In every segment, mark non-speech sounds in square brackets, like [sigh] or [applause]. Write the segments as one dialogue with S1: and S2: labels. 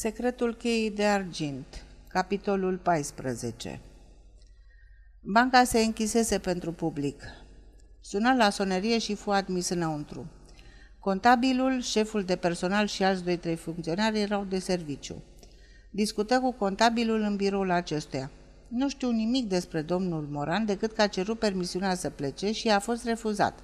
S1: Secretul cheii de argint Capitolul 14 Banca se închisese pentru public. Sună la sonerie și fu admis înăuntru. Contabilul, șeful de personal și alți doi-trei funcționari erau de serviciu. Discută cu contabilul în biroul acestuia. Nu știu nimic despre domnul Moran decât că a cerut permisiunea să plece și a fost refuzat.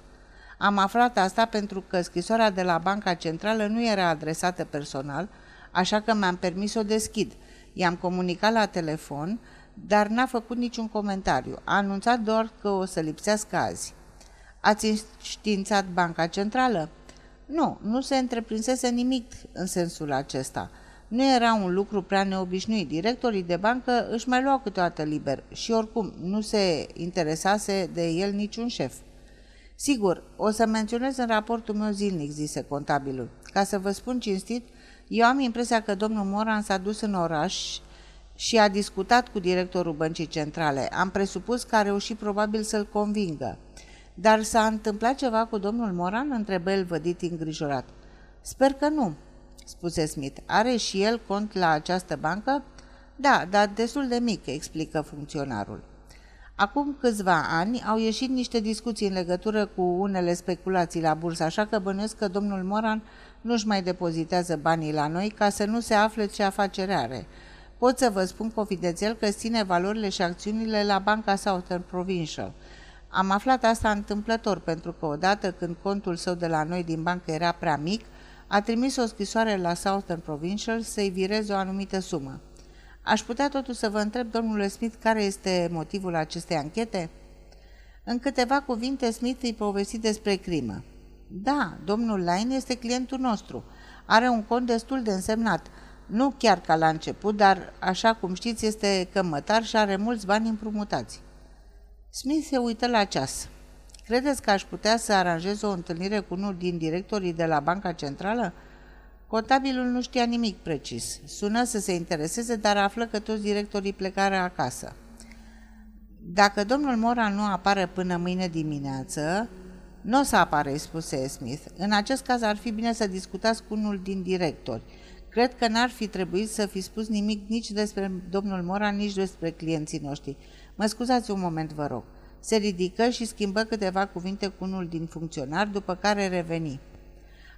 S1: Am aflat asta pentru că scrisoarea de la Banca Centrală nu era adresată personal, așa că mi-am permis să o deschid. I-am comunicat la telefon, dar n-a făcut niciun comentariu. A anunțat doar că o să lipsească azi. Ați științat Banca Centrală? Nu, nu se întreprinsese nimic în sensul acesta. Nu era un lucru prea neobișnuit. Directorii de bancă își mai luau câteodată liber și oricum nu se interesase de el niciun șef. Sigur, o să menționez în raportul meu zilnic, zise contabilul. Ca să vă spun cinstit, eu am impresia că domnul Moran s-a dus în oraș și a discutat cu directorul băncii centrale. Am presupus că a reușit probabil să-l convingă. Dar s-a întâmplat ceva cu domnul Moran? întrebă el vădit îngrijorat. Sper că nu, spuse Smith. Are și el cont la această bancă? Da, dar destul de mic, explică funcționarul. Acum câțiva ani au ieșit niște discuții în legătură cu unele speculații la bursă, așa că bănuiesc că domnul Moran nu-și mai depozitează banii la noi ca să nu se afle ce afacere are. Pot să vă spun confidențial că ține valorile și acțiunile la Banca Southern Provincial. Am aflat asta întâmplător pentru că odată când contul său de la noi din bancă era prea mic, a trimis o scrisoare la Southern Provincial să-i vireze o anumită sumă. Aș putea totuși să vă întreb, domnule Smith, care este motivul acestei anchete? În câteva cuvinte, Smith îi povesti despre crimă. Da, domnul Line este clientul nostru. Are un cont destul de însemnat. Nu chiar ca la început, dar, așa cum știți, este cămătar și are mulți bani împrumutați. Smith se uită la ceas. Credeți că aș putea să aranjez o întâlnire cu unul din directorii de la Banca Centrală? Contabilul nu știa nimic precis. Sună să se intereseze, dar află că toți directorii plecare acasă. Dacă domnul Mora nu apare până mâine dimineață, nu o să apare, spuse Smith. În acest caz ar fi bine să discutați cu unul din directori. Cred că n-ar fi trebuit să fi spus nimic nici despre domnul Mora, nici despre clienții noștri. Mă scuzați un moment, vă rog. Se ridică și schimbă câteva cuvinte cu unul din funcționari, după care reveni.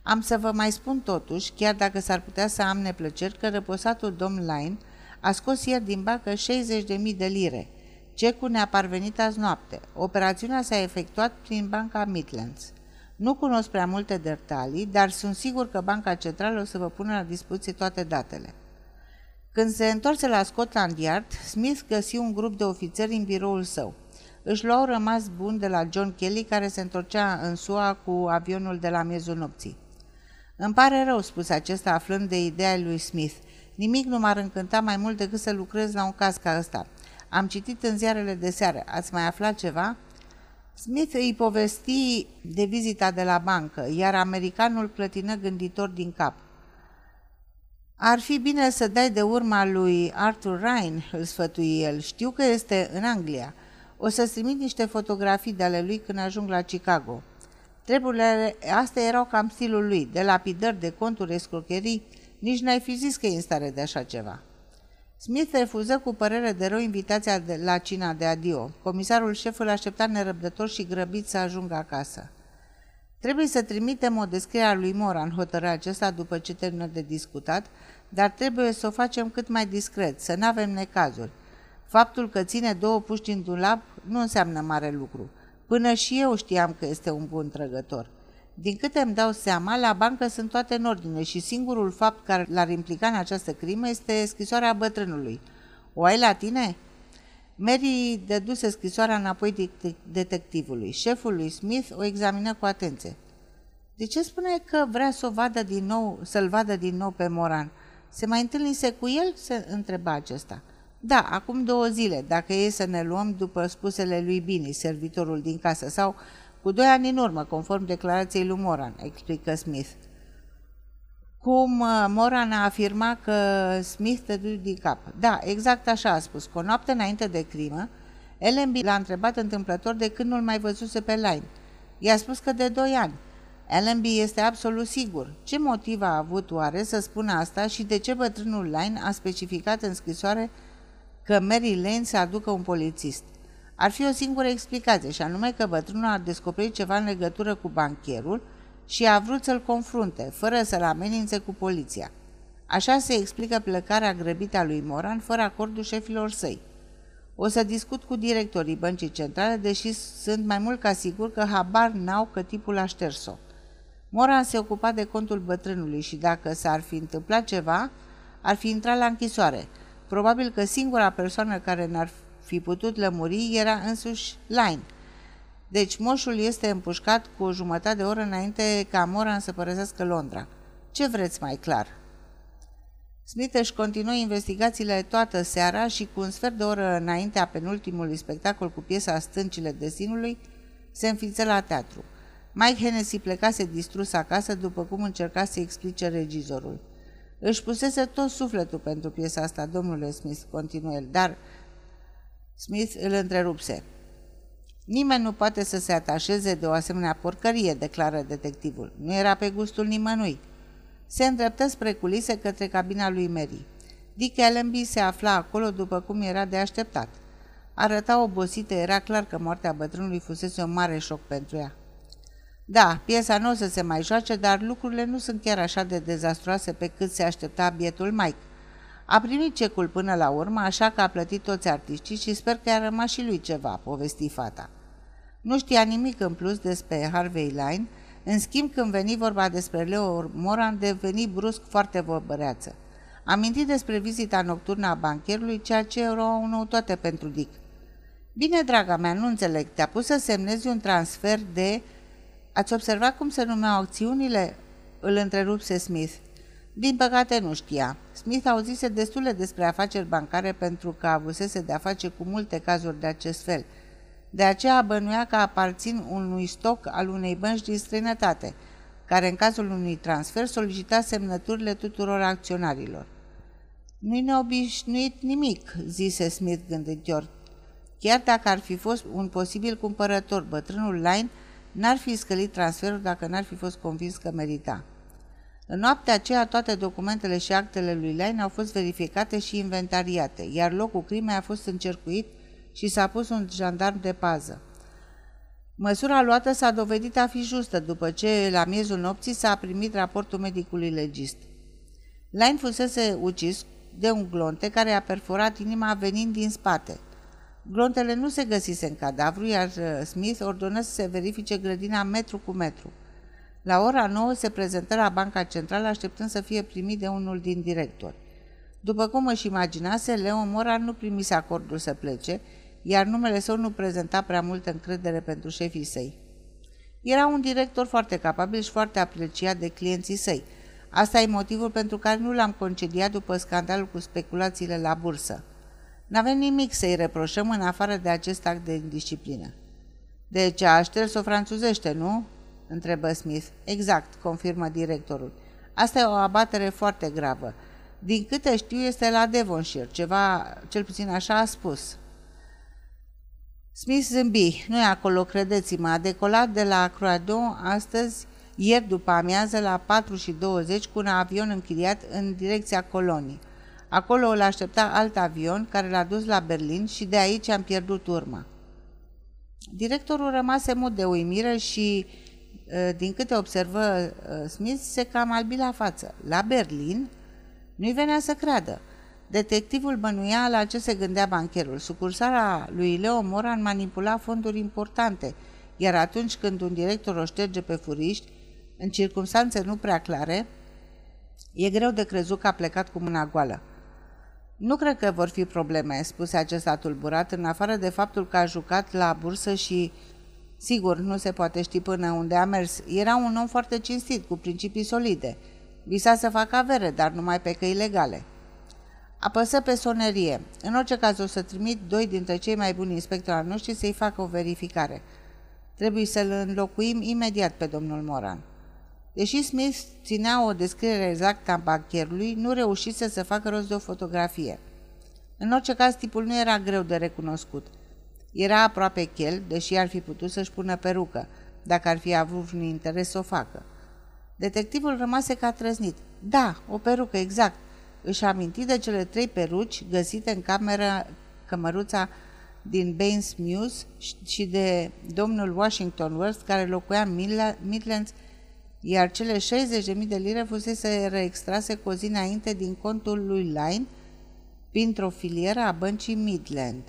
S1: Am să vă mai spun totuși, chiar dacă s-ar putea să am neplăceri, că răposatul domn Line a scos ieri din bancă 60.000 de lire. Cecul ne-a parvenit azi noapte. Operațiunea s-a efectuat prin Banca Midlands. Nu cunosc prea multe detalii, dar sunt sigur că Banca Centrală o să vă pună la dispoziție toate datele. Când se întoarce la Scotland Yard, Smith găsi un grup de ofițeri în biroul său. Își luau rămas bun de la John Kelly, care se întorcea în SUA cu avionul de la miezul nopții. Îmi pare rău, spuse acesta aflând de ideea lui Smith. Nimic nu m-ar încânta mai mult decât să lucrez la un caz ca ăsta. Am citit în ziarele de seară. Ați mai aflat ceva?" Smith îi povesti de vizita de la bancă, iar americanul clătină gânditor din cap. Ar fi bine să dai de urma lui Arthur Ryan, îl sfătui el. Știu că este în Anglia. O să-ți trimit niște fotografii de ale lui când ajung la Chicago. Treburile astea erau cam stilul lui, de lapidări, de conturi, escrocherii, nici n-ai fi zis că e în stare de așa ceva. Smith refuză cu părere de rău invitația de la cina de adio. Comisarul șef îl aștepta nerăbdător și grăbit să ajungă acasă. Trebuie să trimitem o descriere a lui Moran, hotărâ acesta după ce termină de discutat, dar trebuie să o facem cât mai discret, să nu avem necazuri. Faptul că ține două puști în dulap nu înseamnă mare lucru. Până și eu știam că este un bun trăgător. Din câte îmi dau seama, la bancă sunt toate în ordine și singurul fapt care l-ar implica în această crimă este scrisoarea bătrânului. O ai la tine? Mary deduse scrisoarea înapoi detectivului. Șeful lui Smith o examină cu atenție. De ce spune că vrea să o vadă din nou, să-l vadă din nou pe Moran? Se mai întâlnise cu el? Se întreba acesta. Da, acum două zile, dacă e să ne luăm după spusele lui Bini, servitorul din casă, sau cu doi ani în urmă, conform declarației lui Moran, explică Smith. Cum uh, Moran a afirmat că Smith te duce din cap. Da, exact așa a spus. Cu o noapte înainte de crimă, Ellenby l-a întrebat întâmplător de când nu-l mai văzuse pe Line. I-a spus că de doi ani. Allenby este absolut sigur. Ce motiv a avut oare să spună asta și de ce bătrânul Line a specificat în scrisoare că Mary Lane să aducă un polițist? Ar fi o singură explicație, și anume că bătrânul a descoperit ceva în legătură cu bancherul și a vrut să-l confrunte, fără să-l amenințe cu poliția. Așa se explică plecarea grăbită a lui Moran fără acordul șefilor săi. O să discut cu directorii băncii centrale, deși sunt mai mult ca sigur că habar n-au că tipul a șters-o. Moran se ocupa de contul bătrânului și dacă s-ar fi întâmplat ceva, ar fi intrat la închisoare. Probabil că singura persoană care n-ar fi putut lămuri era însuși Line. Deci moșul este împușcat cu o jumătate de oră înainte ca Moran să părăsească Londra. Ce vreți mai clar? Smith își continuă investigațiile toată seara și cu un sfert de oră înaintea penultimului spectacol cu piesa Stâncile destinului, se înființă la teatru. Mike Hennessy plecase distrus acasă după cum încerca să explice regizorul. Își pusese tot sufletul pentru piesa asta, domnule Smith, continuă el, dar Smith îl întrerupse. Nimeni nu poate să se atașeze de o asemenea porcărie, declară detectivul. Nu era pe gustul nimănui. Se îndreptă spre culise către cabina lui Mary. Dick Allenby se afla acolo după cum era de așteptat. Arăta obosită, era clar că moartea bătrânului fusese un mare șoc pentru ea. Da, piesa nu o să se mai joace, dar lucrurile nu sunt chiar așa de dezastroase pe cât se aștepta bietul Mike. A primit cecul până la urmă, așa că a plătit toți artiștii și sper că a rămas și lui ceva, povesti fata. Nu știa nimic în plus despre Harvey Line, în schimb când veni vorba despre Leo Moran, deveni brusc foarte vorbăreață. Amintit despre vizita nocturnă a bancherului, ceea ce era o noutate pentru Dick. Bine, draga mea, nu înțeleg, te-a pus să semnezi un transfer de... Ați observat cum se numeau acțiunile? Îl întrerupse Smith. Din păcate nu știa. Smith auzise destule despre afaceri bancare pentru că avusese de-a face cu multe cazuri de acest fel. De aceea bănuia că aparțin unui stoc al unei bănci din străinătate, care în cazul unui transfer solicita semnăturile tuturor acționarilor. Nu-i neobișnuit nimic, zise Smith gânditor. Chiar dacă ar fi fost un posibil cumpărător, bătrânul Line n-ar fi scălit transferul dacă n-ar fi fost convins că merita. În noaptea aceea, toate documentele și actele lui Line au fost verificate și inventariate, iar locul crimei a fost încercuit și s-a pus un jandarm de pază. Măsura luată s-a dovedit a fi justă după ce, la miezul nopții, s-a primit raportul medicului legist. Line fusese ucis de un glonte care a perforat inima venind din spate. Glontele nu se găsise în cadavru, iar uh, Smith ordonă să se verifice grădina metru cu metru. La ora 9 se prezentă la Banca Centrală așteptând să fie primit de unul din directori. După cum își imaginase, Leon Mora nu primise acordul să plece, iar numele său nu prezenta prea multă încredere pentru șefii săi. Era un director foarte capabil și foarte apreciat de clienții săi. Asta e motivul pentru care nu l-am concediat după scandalul cu speculațiile la bursă. N-avem nimic să-i reproșăm în afară de acest act de indisciplină. Deci a șters-o franțuzește, nu? Întrebă Smith. Exact, confirmă directorul. Asta e o abatere foarte gravă. Din câte știu, este la Devonshire, ceva, cel puțin așa a spus. Smith zâmbi. Nu e acolo, credeți-mă. A decolat de la Croydon astăzi, ieri după amiază, la 4 și 20, cu un avion închiriat în direcția colonii. Acolo îl aștepta alt avion care l-a dus la Berlin și de aici am pierdut urma. Directorul rămase mut de uimire și, ă, din câte observă ă, Smith, se cam albi la față. La Berlin? Nu-i venea să creadă. Detectivul bănuia la ce se gândea bancherul. Sucursala lui Leo Moran manipula fonduri importante, iar atunci când un director o șterge pe furiști, în circunstanțe nu prea clare, e greu de crezut că a plecat cu mâna goală. Nu cred că vor fi probleme, spuse acesta tulburat, în afară de faptul că a jucat la bursă și, sigur, nu se poate ști până unde a mers. Era un om foarte cinstit, cu principii solide. Visa să facă avere, dar numai pe căi legale. Apăsă pe sonerie. În orice caz o să trimit doi dintre cei mai buni inspectori al noștri să-i facă o verificare. Trebuie să-l înlocuim imediat pe domnul Moran. Deși Smith ținea o descriere exactă a bancherului, nu reușise să facă rost de o fotografie. În orice caz, tipul nu era greu de recunoscut. Era aproape chel, deși ar fi putut să-și pună perucă, dacă ar fi avut vreun interes să o facă. Detectivul rămase ca trăznit. Da, o perucă, exact. Își aminti de cele trei peruci găsite în camera, cămăruța din Baines Muse și de domnul Washington Worth care locuia în Midlands, iar cele 60.000 de lire fusese reextrase cu o zi înainte din contul lui Line printr-o filieră a băncii Midland.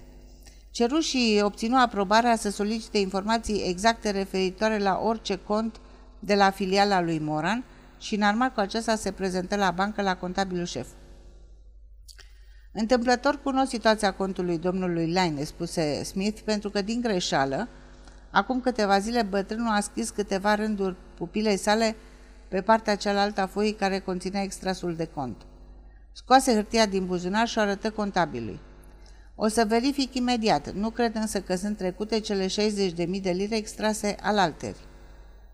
S1: Ceru și obținu aprobarea să solicite informații exacte referitoare la orice cont de la filiala lui Moran și înarmat cu aceasta se prezentă la bancă la contabilul șef. Întâmplător cunosc situația contului domnului Line, spuse Smith, pentru că din greșeală, acum câteva zile bătrânul a scris câteva rânduri pupilei sale pe partea cealaltă a foii care conținea extrasul de cont. Scoase hârtia din buzunar și o arătă contabilului. O să verific imediat, nu cred însă că sunt trecute cele 60.000 de lire extrase al alteri.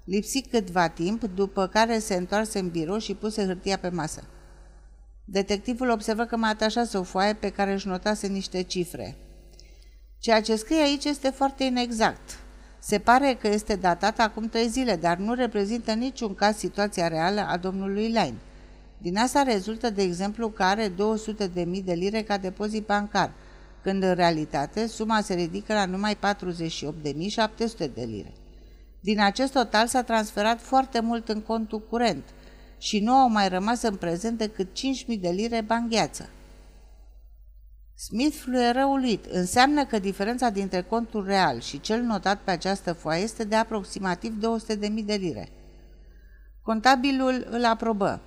S1: Lipsi câtva timp, după care se întoarse în birou și puse hârtia pe masă. Detectivul observă că mai atașase o foaie pe care își notase niște cifre. Ceea ce scrie aici este foarte inexact. Se pare că este datat acum trei zile, dar nu reprezintă niciun caz situația reală a domnului Line. Din asta rezultă, de exemplu, că are 200.000 de lire ca depozit bancar, când în realitate suma se ridică la numai 48.700 de lire. Din acest total s-a transferat foarte mult în contul curent și nu au mai rămas în prezent decât 5.000 de lire bangheață. Smith fluieră uluit. Înseamnă că diferența dintre contul real și cel notat pe această foaie este de aproximativ 200.000 de lire. Contabilul îl aprobă.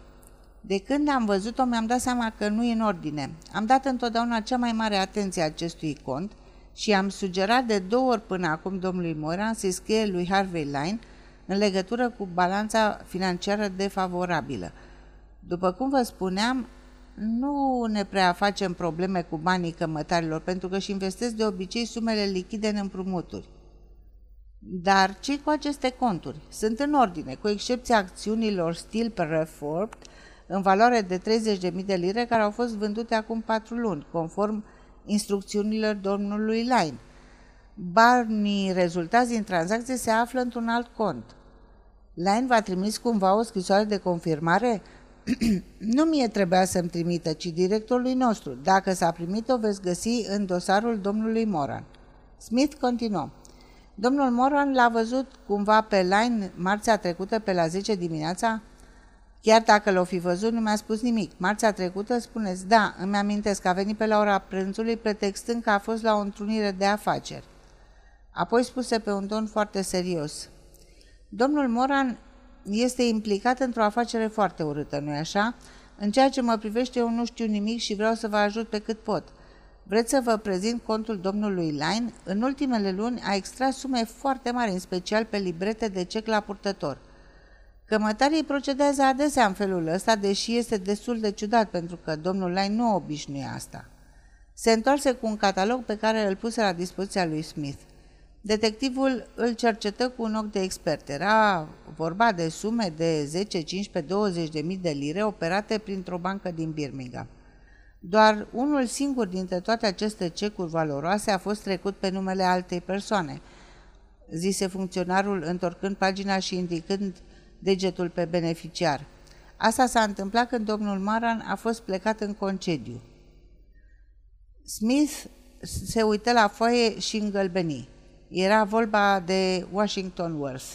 S1: De când am văzut-o, mi-am dat seama că nu e în ordine. Am dat întotdeauna cea mai mare atenție acestui cont și am sugerat de două ori până acum domnului Moran să-i scrie lui Harvey Line în legătură cu balanța financiară defavorabilă. După cum vă spuneam, nu ne prea facem probleme cu banii cămătarilor, pentru că își investesc de obicei sumele lichide în împrumuturi. Dar ce cu aceste conturi? Sunt în ordine, cu excepția acțiunilor Steel Reformed, în valoare de 30.000 de lire, care au fost vândute acum patru luni, conform instrucțiunilor domnului Line. Banii rezultați din tranzacție se află într-un alt cont. Line va trimis cumva o scrisoare de confirmare? [clears throat] nu mie trebuia să-mi trimită, ci directorului nostru. Dacă s-a primit, o veți găsi în dosarul domnului Moran. Smith continuă. Domnul Moran l-a văzut cumva pe line marțea trecută pe la 10 dimineața? Chiar dacă l-o fi văzut, nu mi-a spus nimic. Marțea trecută, spuneți, da, îmi amintesc că a venit pe la ora prânzului pretextând că a fost la o întrunire de afaceri. Apoi spuse pe un ton foarte serios. Domnul Moran este implicat într-o afacere foarte urâtă, nu-i așa? În ceea ce mă privește, eu nu știu nimic și vreau să vă ajut pe cât pot. Vreți să vă prezint contul domnului Line? În ultimele luni a extras sume foarte mari, în special pe librete de cec la purtător. Cămătarii procedează adesea în felul ăsta, deși este destul de ciudat, pentru că domnul Line nu obișnuie asta. Se întoarse cu un catalog pe care îl puse la dispoziția lui Smith. Detectivul îl cercetă cu un ochi de expert. Era vorba de sume de 10, 15, 20 de mii de lire operate printr-o bancă din Birmingham. Doar unul singur dintre toate aceste cecuri valoroase a fost trecut pe numele altei persoane, zise funcționarul întorcând pagina și indicând degetul pe beneficiar. Asta s-a întâmplat când domnul Maran a fost plecat în concediu. Smith se uită la foaie și îngălbeni. Era vorba de Washington Worth.